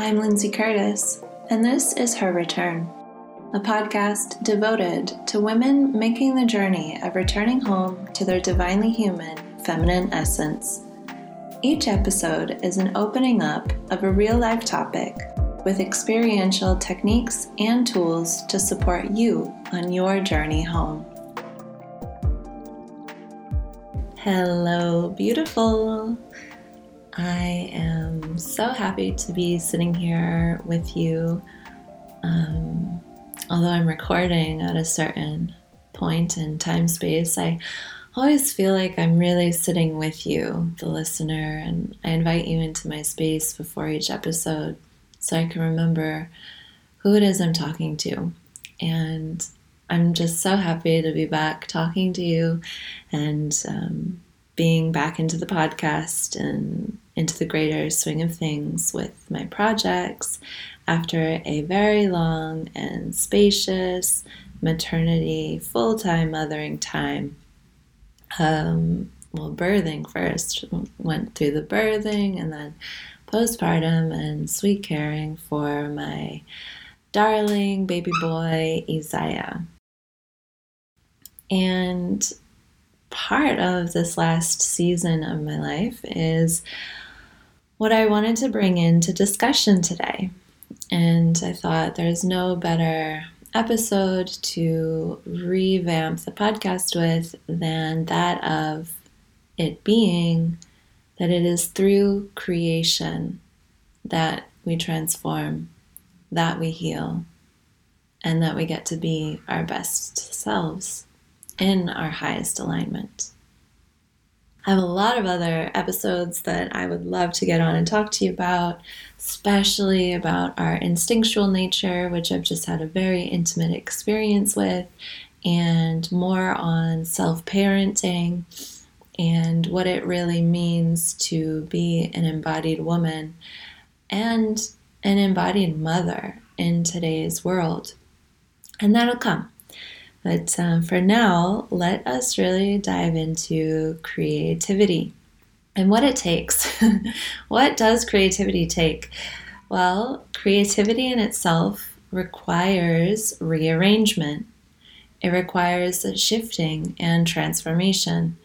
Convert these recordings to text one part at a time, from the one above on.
I'm Lindsay Curtis, and this is Her Return, a podcast devoted to women making the journey of returning home to their divinely human feminine essence. Each episode is an opening up of a real life topic with experiential techniques and tools to support you on your journey home. Hello, beautiful. I am so happy to be sitting here with you. Um, although I'm recording at a certain point in time space, I always feel like I'm really sitting with you, the listener, and I invite you into my space before each episode so I can remember who it is I'm talking to. And I'm just so happy to be back talking to you and um, being back into the podcast and into the greater swing of things with my projects after a very long and spacious maternity, full time mothering time. Um, well, birthing first, went through the birthing and then postpartum and sweet caring for my darling baby boy, Isaiah. And part of this last season of my life is what I wanted to bring into discussion today. And I thought there's no better episode to revamp the podcast with than that of it being that it is through creation that we transform, that we heal, and that we get to be our best selves in our highest alignment. I have a lot of other episodes that I would love to get on and talk to you about, especially about our instinctual nature, which I've just had a very intimate experience with, and more on self parenting and what it really means to be an embodied woman and an embodied mother in today's world. And that'll come. But um, for now, let us really dive into creativity and what it takes. what does creativity take? Well, creativity in itself requires rearrangement, it requires shifting and transformation.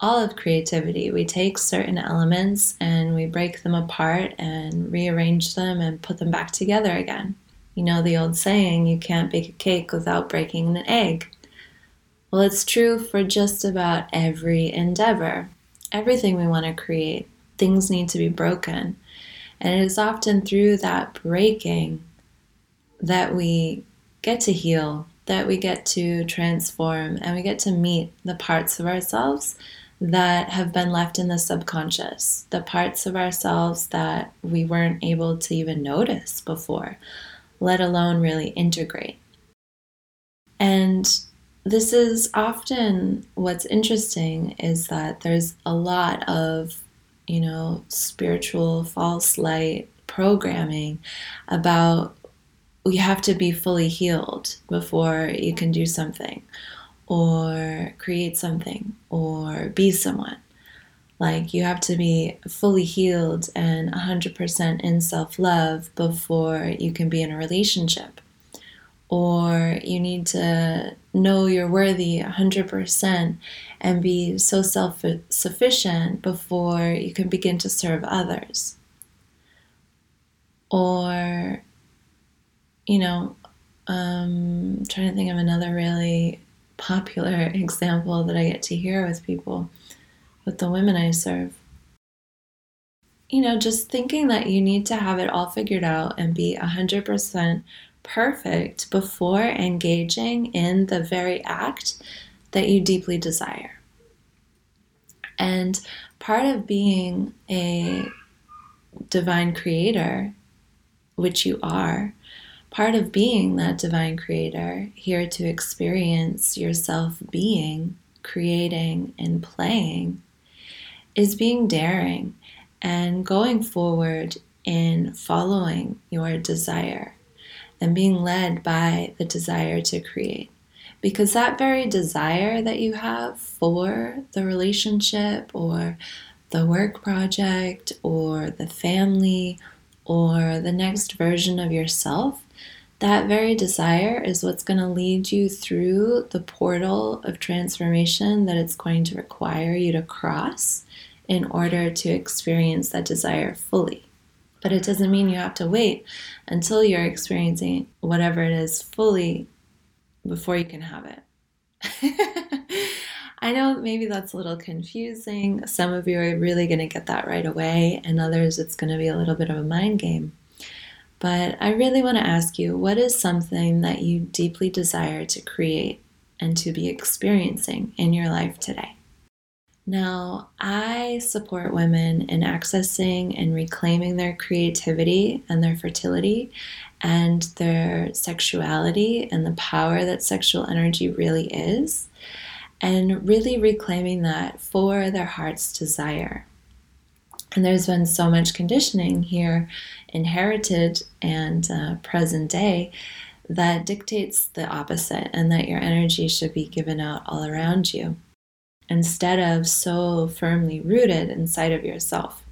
All of creativity, we take certain elements and we break them apart and rearrange them and put them back together again. You know the old saying, you can't bake a cake without breaking an egg. Well, it's true for just about every endeavor. Everything we want to create, things need to be broken. And it is often through that breaking that we get to heal, that we get to transform, and we get to meet the parts of ourselves that have been left in the subconscious, the parts of ourselves that we weren't able to even notice before let alone really integrate. And this is often what's interesting is that there's a lot of, you know, spiritual false light programming about you have to be fully healed before you can do something or create something or be someone. Like you have to be fully healed and 100% in self love before you can be in a relationship. Or you need to know you're worthy 100% and be so self sufficient before you can begin to serve others. Or, you know, um, trying to think of another really popular example that I get to hear with people with the women I serve. You know, just thinking that you need to have it all figured out and be 100% perfect before engaging in the very act that you deeply desire. And part of being a divine creator, which you are, part of being that divine creator, here to experience yourself being, creating, and playing, is being daring and going forward in following your desire and being led by the desire to create. Because that very desire that you have for the relationship or the work project or the family or the next version of yourself, that very desire is what's going to lead you through the portal of transformation that it's going to require you to cross in order to experience that desire fully. But it doesn't mean you have to wait until you're experiencing whatever it is fully before you can have it. I know maybe that's a little confusing. Some of you are really going to get that right away, and others it's going to be a little bit of a mind game. But I really want to ask you what is something that you deeply desire to create and to be experiencing in your life today? Now, I support women in accessing and reclaiming their creativity and their fertility and their sexuality and the power that sexual energy really is, and really reclaiming that for their heart's desire. And there's been so much conditioning here, inherited and uh, present day, that dictates the opposite and that your energy should be given out all around you instead of so firmly rooted inside of yourself.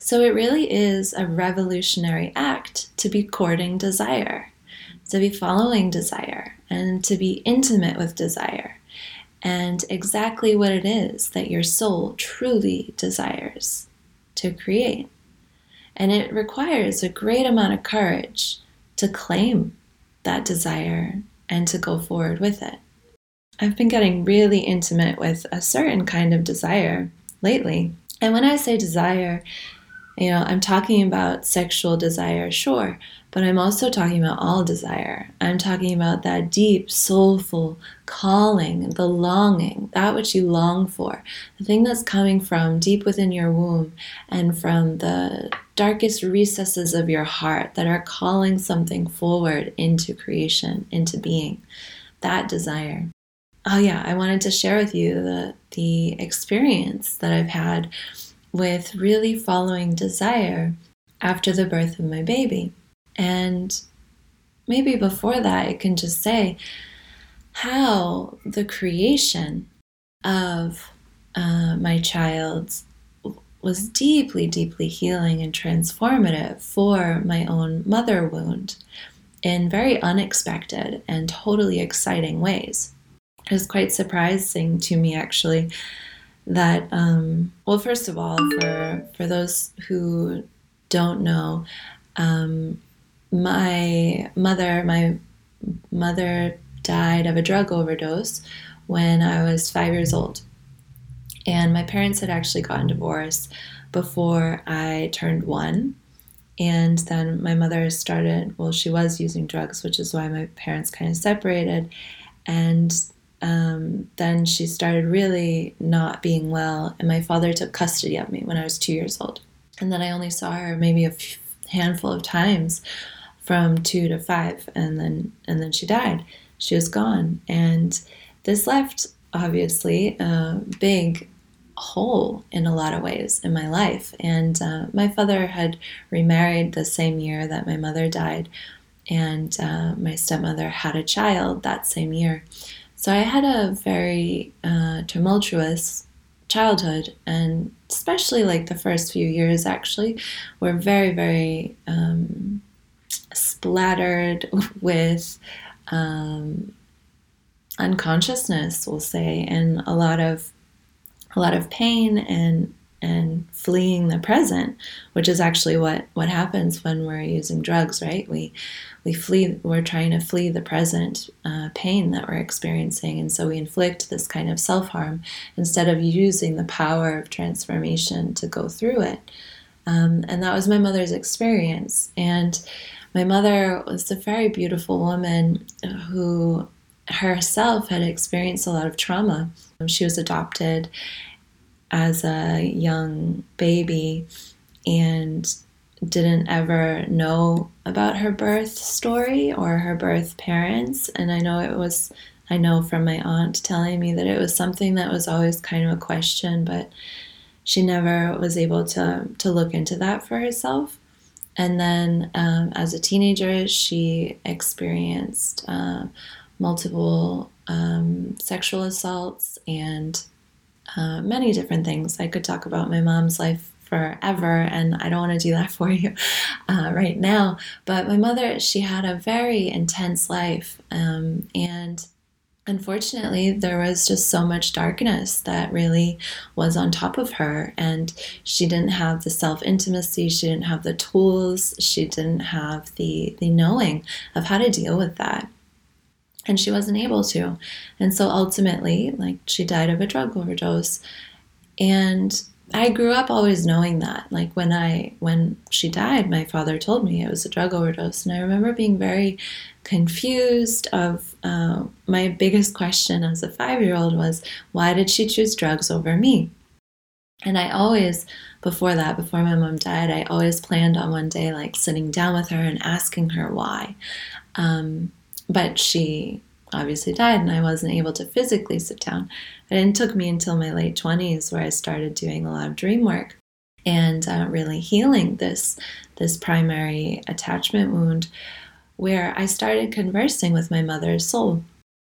So it really is a revolutionary act to be courting desire, to be following desire, and to be intimate with desire, and exactly what it is that your soul truly desires to create. And it requires a great amount of courage to claim that desire and to go forward with it. I've been getting really intimate with a certain kind of desire lately. And when I say desire, you know, I'm talking about sexual desire, sure, but I'm also talking about all desire. I'm talking about that deep, soulful calling, the longing, that which you long for, the thing that's coming from deep within your womb and from the darkest recesses of your heart that are calling something forward into creation, into being. That desire. Oh yeah, I wanted to share with you the the experience that I've had with really following desire after the birth of my baby. And maybe before that, I can just say how the creation of uh, my child was deeply, deeply healing and transformative for my own mother wound in very unexpected and totally exciting ways. It was quite surprising to me, actually, that um, well, first of all, for for those who don't know, um, my mother, my mother died of a drug overdose when I was five years old. And my parents had actually gotten divorced before I turned one. And then my mother started, well, she was using drugs, which is why my parents kind of separated. And um, then she started really not being well. And my father took custody of me when I was two years old. And then I only saw her maybe a handful of times from two to five, and then and then she died. She was gone, and this left obviously a big hole in a lot of ways in my life. And uh, my father had remarried the same year that my mother died, and uh, my stepmother had a child that same year. So I had a very uh, tumultuous childhood, and especially like the first few years actually were very, very um, splattered with um, unconsciousness, we'll say, and a lot of a lot of pain and and fleeing the present, which is actually what what happens when we're using drugs, right? We we flee. We're trying to flee the present uh, pain that we're experiencing, and so we inflict this kind of self harm instead of using the power of transformation to go through it. Um, and that was my mother's experience, and my mother was a very beautiful woman who herself had experienced a lot of trauma. She was adopted as a young baby and didn't ever know about her birth story or her birth parents. And I know it was, I know from my aunt telling me that it was something that was always kind of a question, but she never was able to, to look into that for herself. And then um, as a teenager, she experienced uh, multiple um, sexual assaults and uh, many different things. I could talk about my mom's life forever, and I don't want to do that for you uh, right now. But my mother, she had a very intense life, um, and unfortunately, there was just so much darkness that really was on top of her. And she didn't have the self intimacy, she didn't have the tools, she didn't have the, the knowing of how to deal with that. And she wasn't able to. And so ultimately, like, she died of a drug overdose. And I grew up always knowing that. Like when I when she died, my father told me it was a drug overdose, and I remember being very confused. Of uh, my biggest question as a five year old was, why did she choose drugs over me? And I always, before that, before my mom died, I always planned on one day like sitting down with her and asking her why. Um, but she obviously died and I wasn't able to physically sit down. And it took me until my late 20s where I started doing a lot of dream work and uh, really healing this this primary attachment wound where I started conversing with my mother's soul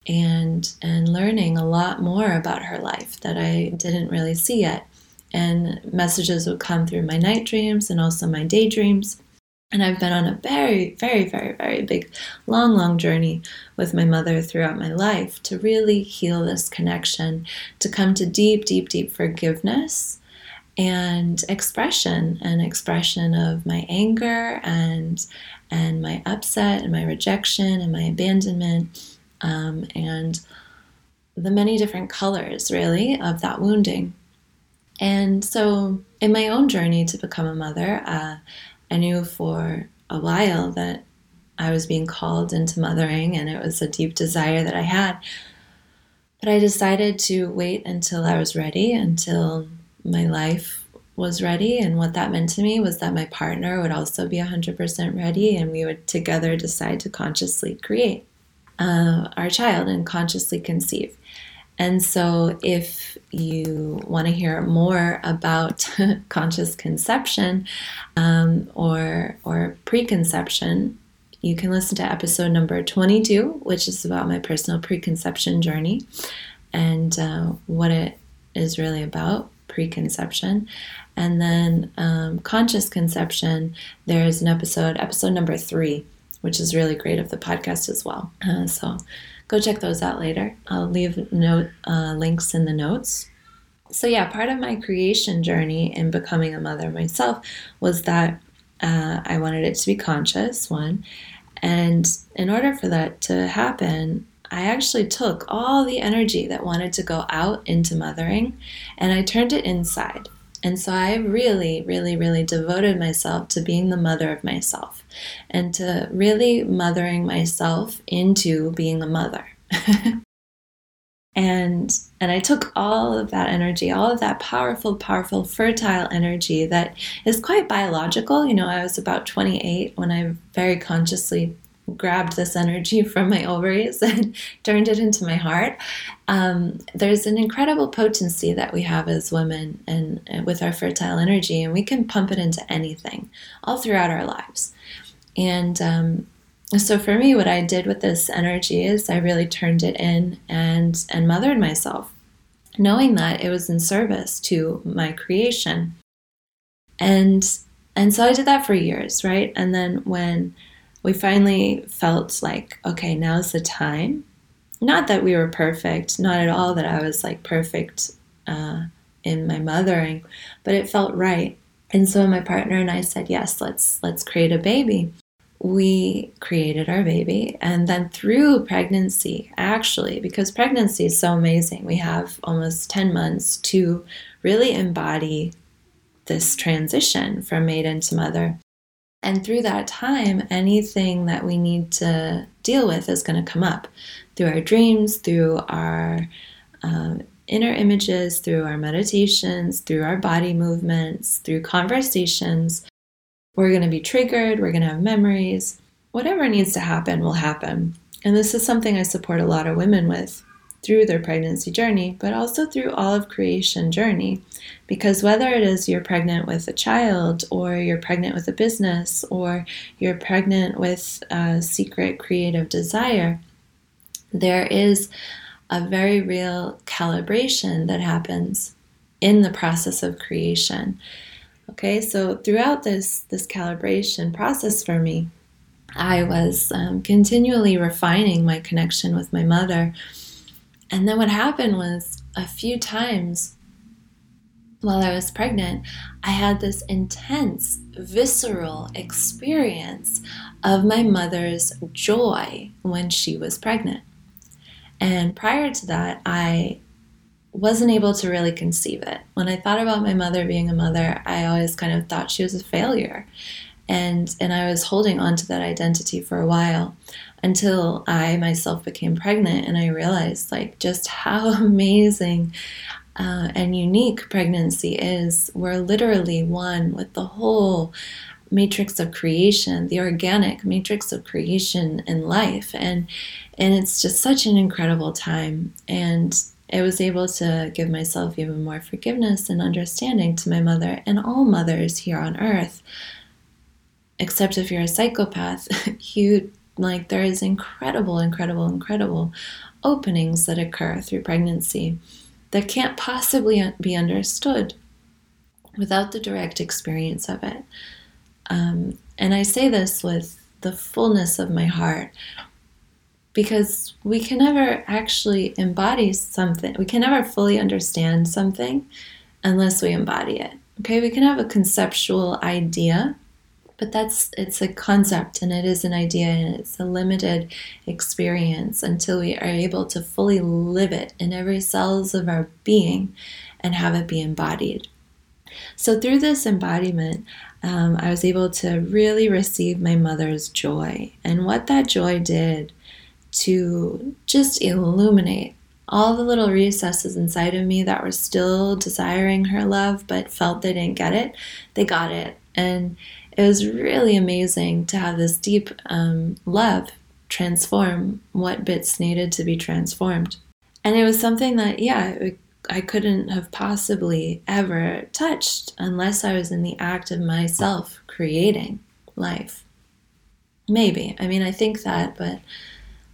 and and learning a lot more about her life that I didn't really see yet. And messages would come through my night dreams and also my daydreams. And I've been on a very, very, very, very big, long, long journey with my mother throughout my life to really heal this connection, to come to deep, deep, deep forgiveness and expression and expression of my anger and and my upset and my rejection and my abandonment um, and the many different colors really of that wounding. And so in my own journey to become a mother uh, I knew for a while that I was being called into mothering, and it was a deep desire that I had. But I decided to wait until I was ready, until my life was ready. And what that meant to me was that my partner would also be 100% ready, and we would together decide to consciously create uh, our child and consciously conceive. And so, if you want to hear more about conscious conception um, or, or preconception, you can listen to episode number 22, which is about my personal preconception journey and uh, what it is really about preconception. And then um, conscious conception, there's an episode, episode number three, which is really great of the podcast as well. Uh, so, go check those out later. I'll leave note uh, links in the notes. So yeah, part of my creation journey in becoming a mother myself was that uh, I wanted it to be conscious one, and in order for that to happen, I actually took all the energy that wanted to go out into mothering, and I turned it inside. And so I really, really, really devoted myself to being the mother of myself and to really mothering myself into being a mother. and and I took all of that energy, all of that powerful, powerful, fertile energy that is quite biological. You know, I was about 28 when I very consciously grabbed this energy from my ovaries and turned it into my heart. Um, there's an incredible potency that we have as women and, with our fertile energy, and we can pump it into anything all throughout our lives. And um, so for me, what I did with this energy is I really turned it in and and mothered myself, knowing that it was in service to my creation. And and so I did that for years, right? And then when we finally felt like, okay, now's the time. Not that we were perfect, not at all that I was like perfect uh, in my mothering, but it felt right. And so my partner and I said, yes, let's let's create a baby. We created our baby, and then through pregnancy, actually, because pregnancy is so amazing, we have almost 10 months to really embody this transition from maiden to mother. And through that time, anything that we need to deal with is going to come up through our dreams, through our um, inner images, through our meditations, through our body movements, through conversations. We're going to be triggered, we're going to have memories. Whatever needs to happen will happen. And this is something I support a lot of women with through their pregnancy journey, but also through all of creation journey. Because whether it is you're pregnant with a child, or you're pregnant with a business, or you're pregnant with a secret creative desire, there is a very real calibration that happens in the process of creation. Okay, so throughout this this calibration process for me, I was um, continually refining my connection with my mother. And then what happened was a few times while I was pregnant, I had this intense, visceral experience of my mother's joy when she was pregnant. And prior to that, I wasn't able to really conceive it. When I thought about my mother being a mother, I always kind of thought she was a failure. And and I was holding on to that identity for a while until I myself became pregnant and I realized like just how amazing uh, and unique pregnancy is. We're literally one with the whole matrix of creation, the organic matrix of creation and life. And and it's just such an incredible time. And I was able to give myself even more forgiveness and understanding to my mother and all mothers here on earth. Except if you're a psychopath, you like there is incredible, incredible, incredible openings that occur through pregnancy that can't possibly be understood without the direct experience of it. Um, and I say this with the fullness of my heart because we can never actually embody something. We can never fully understand something unless we embody it. Okay, we can have a conceptual idea, but that's it's a concept and it is an idea and it's a limited experience until we are able to fully live it in every cells of our being and have it be embodied. So through this embodiment, um, I was able to really receive my mother's joy. And what that joy did to just illuminate all the little recesses inside of me that were still desiring her love but felt they didn't get it, they got it. And it was really amazing to have this deep um, love transform what bits needed to be transformed. And it was something that, yeah, I couldn't have possibly ever touched unless I was in the act of myself creating life. Maybe. I mean, I think that, but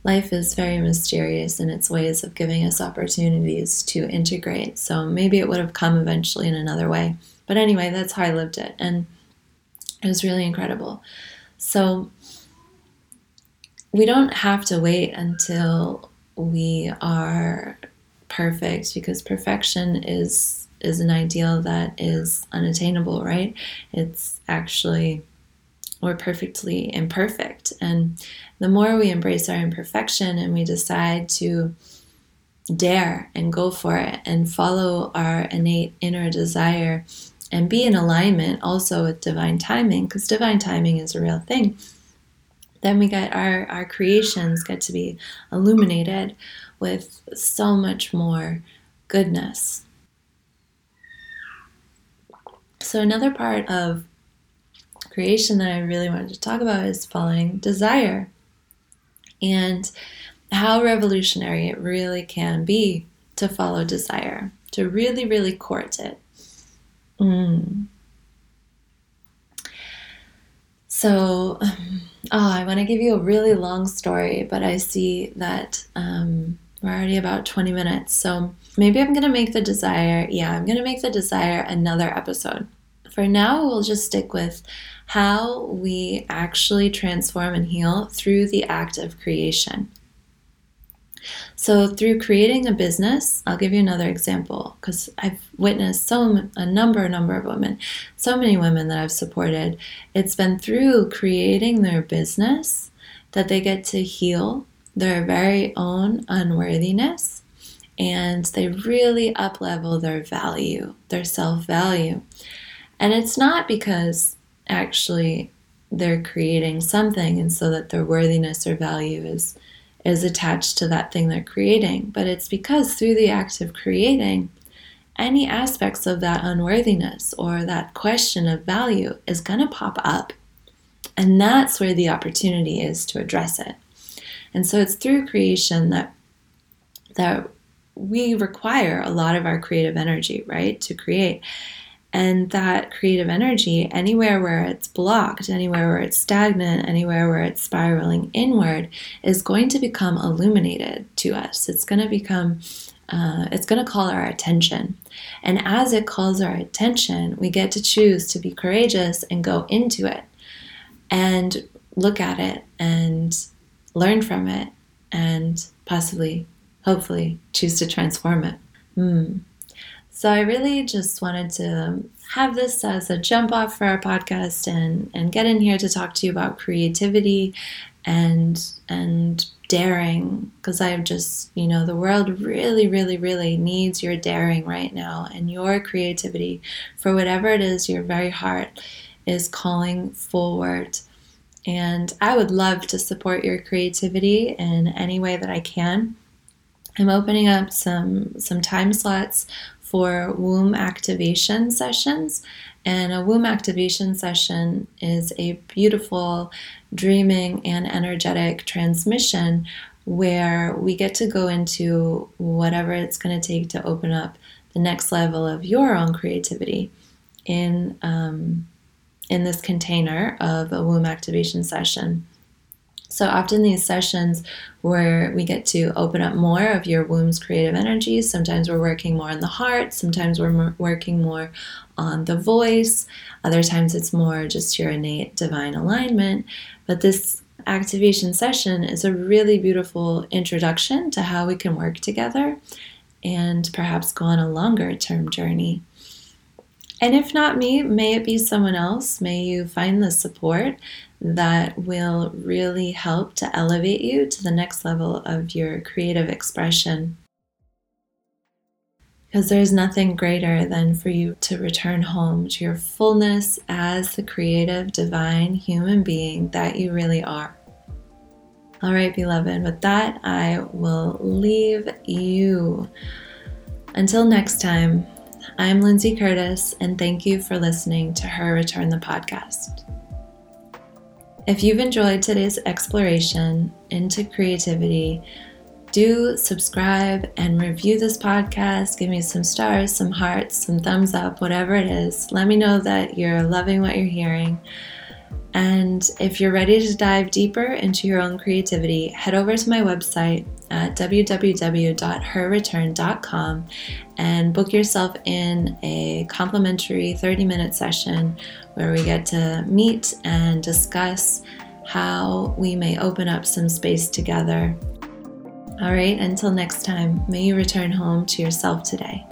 life is very mysterious in its ways of giving us opportunities to integrate. So maybe it would have come eventually in another way. But anyway, that's how I lived it. And it was really incredible. So we don't have to wait until we are perfect because perfection is is an ideal that is unattainable, right? It's actually we're perfectly imperfect. And the more we embrace our imperfection and we decide to dare and go for it and follow our innate inner desire and be in alignment also with divine timing, because divine timing is a real thing, then we get our, our creations get to be illuminated with so much more goodness. So, another part of creation that I really wanted to talk about is following desire and how revolutionary it really can be to follow desire, to really, really court it. Mm. So, oh, I want to give you a really long story, but I see that um, we're already about 20 minutes. So, maybe I'm going to make the desire, yeah, I'm going to make the desire another episode. For now, we'll just stick with how we actually transform and heal through the act of creation. So, through creating a business, I'll give you another example because I've witnessed so a number, number of women, so many women that I've supported. It's been through creating their business that they get to heal their very own unworthiness and they really up level their value, their self value. And it's not because actually they're creating something and so that their worthiness or value is is attached to that thing they're creating. But it's because through the act of creating any aspects of that unworthiness or that question of value is going to pop up. And that's where the opportunity is to address it. And so it's through creation that that we require a lot of our creative energy right to create and that creative energy, anywhere where it's blocked, anywhere where it's stagnant, anywhere where it's spiraling inward, is going to become illuminated to us. It's going to become uh, it's going to call our attention. And as it calls our attention, we get to choose to be courageous and go into it and look at it and learn from it and possibly, hopefully, choose to transform it. Mm. So I really just wanted to have this as a jump off for our podcast and, and get in here to talk to you about creativity and and daring because I've just, you know, the world really, really, really needs your daring right now and your creativity for whatever it is your very heart is calling forward. And I would love to support your creativity in any way that I can. I'm opening up some some time slots for womb activation sessions. And a womb activation session is a beautiful dreaming and energetic transmission where we get to go into whatever it's going to take to open up the next level of your own creativity in um, in this container of a womb activation session. So often these sessions where we get to open up more of your womb's creative energy. Sometimes we're working more on the heart, sometimes we're working more on the voice, other times it's more just your innate divine alignment. But this activation session is a really beautiful introduction to how we can work together and perhaps go on a longer term journey. And if not me, may it be someone else. May you find the support that will really help to elevate you to the next level of your creative expression. Because there's nothing greater than for you to return home to your fullness as the creative, divine human being that you really are. All right, beloved, with that, I will leave you. Until next time, I'm Lindsay Curtis, and thank you for listening to Her Return the podcast. If you've enjoyed today's exploration into creativity, do subscribe and review this podcast. Give me some stars, some hearts, some thumbs up, whatever it is. Let me know that you're loving what you're hearing. And if you're ready to dive deeper into your own creativity, head over to my website at www.herreturn.com and book yourself in a complimentary 30 minute session where we get to meet and discuss how we may open up some space together all right, until next time, may you return home to yourself today.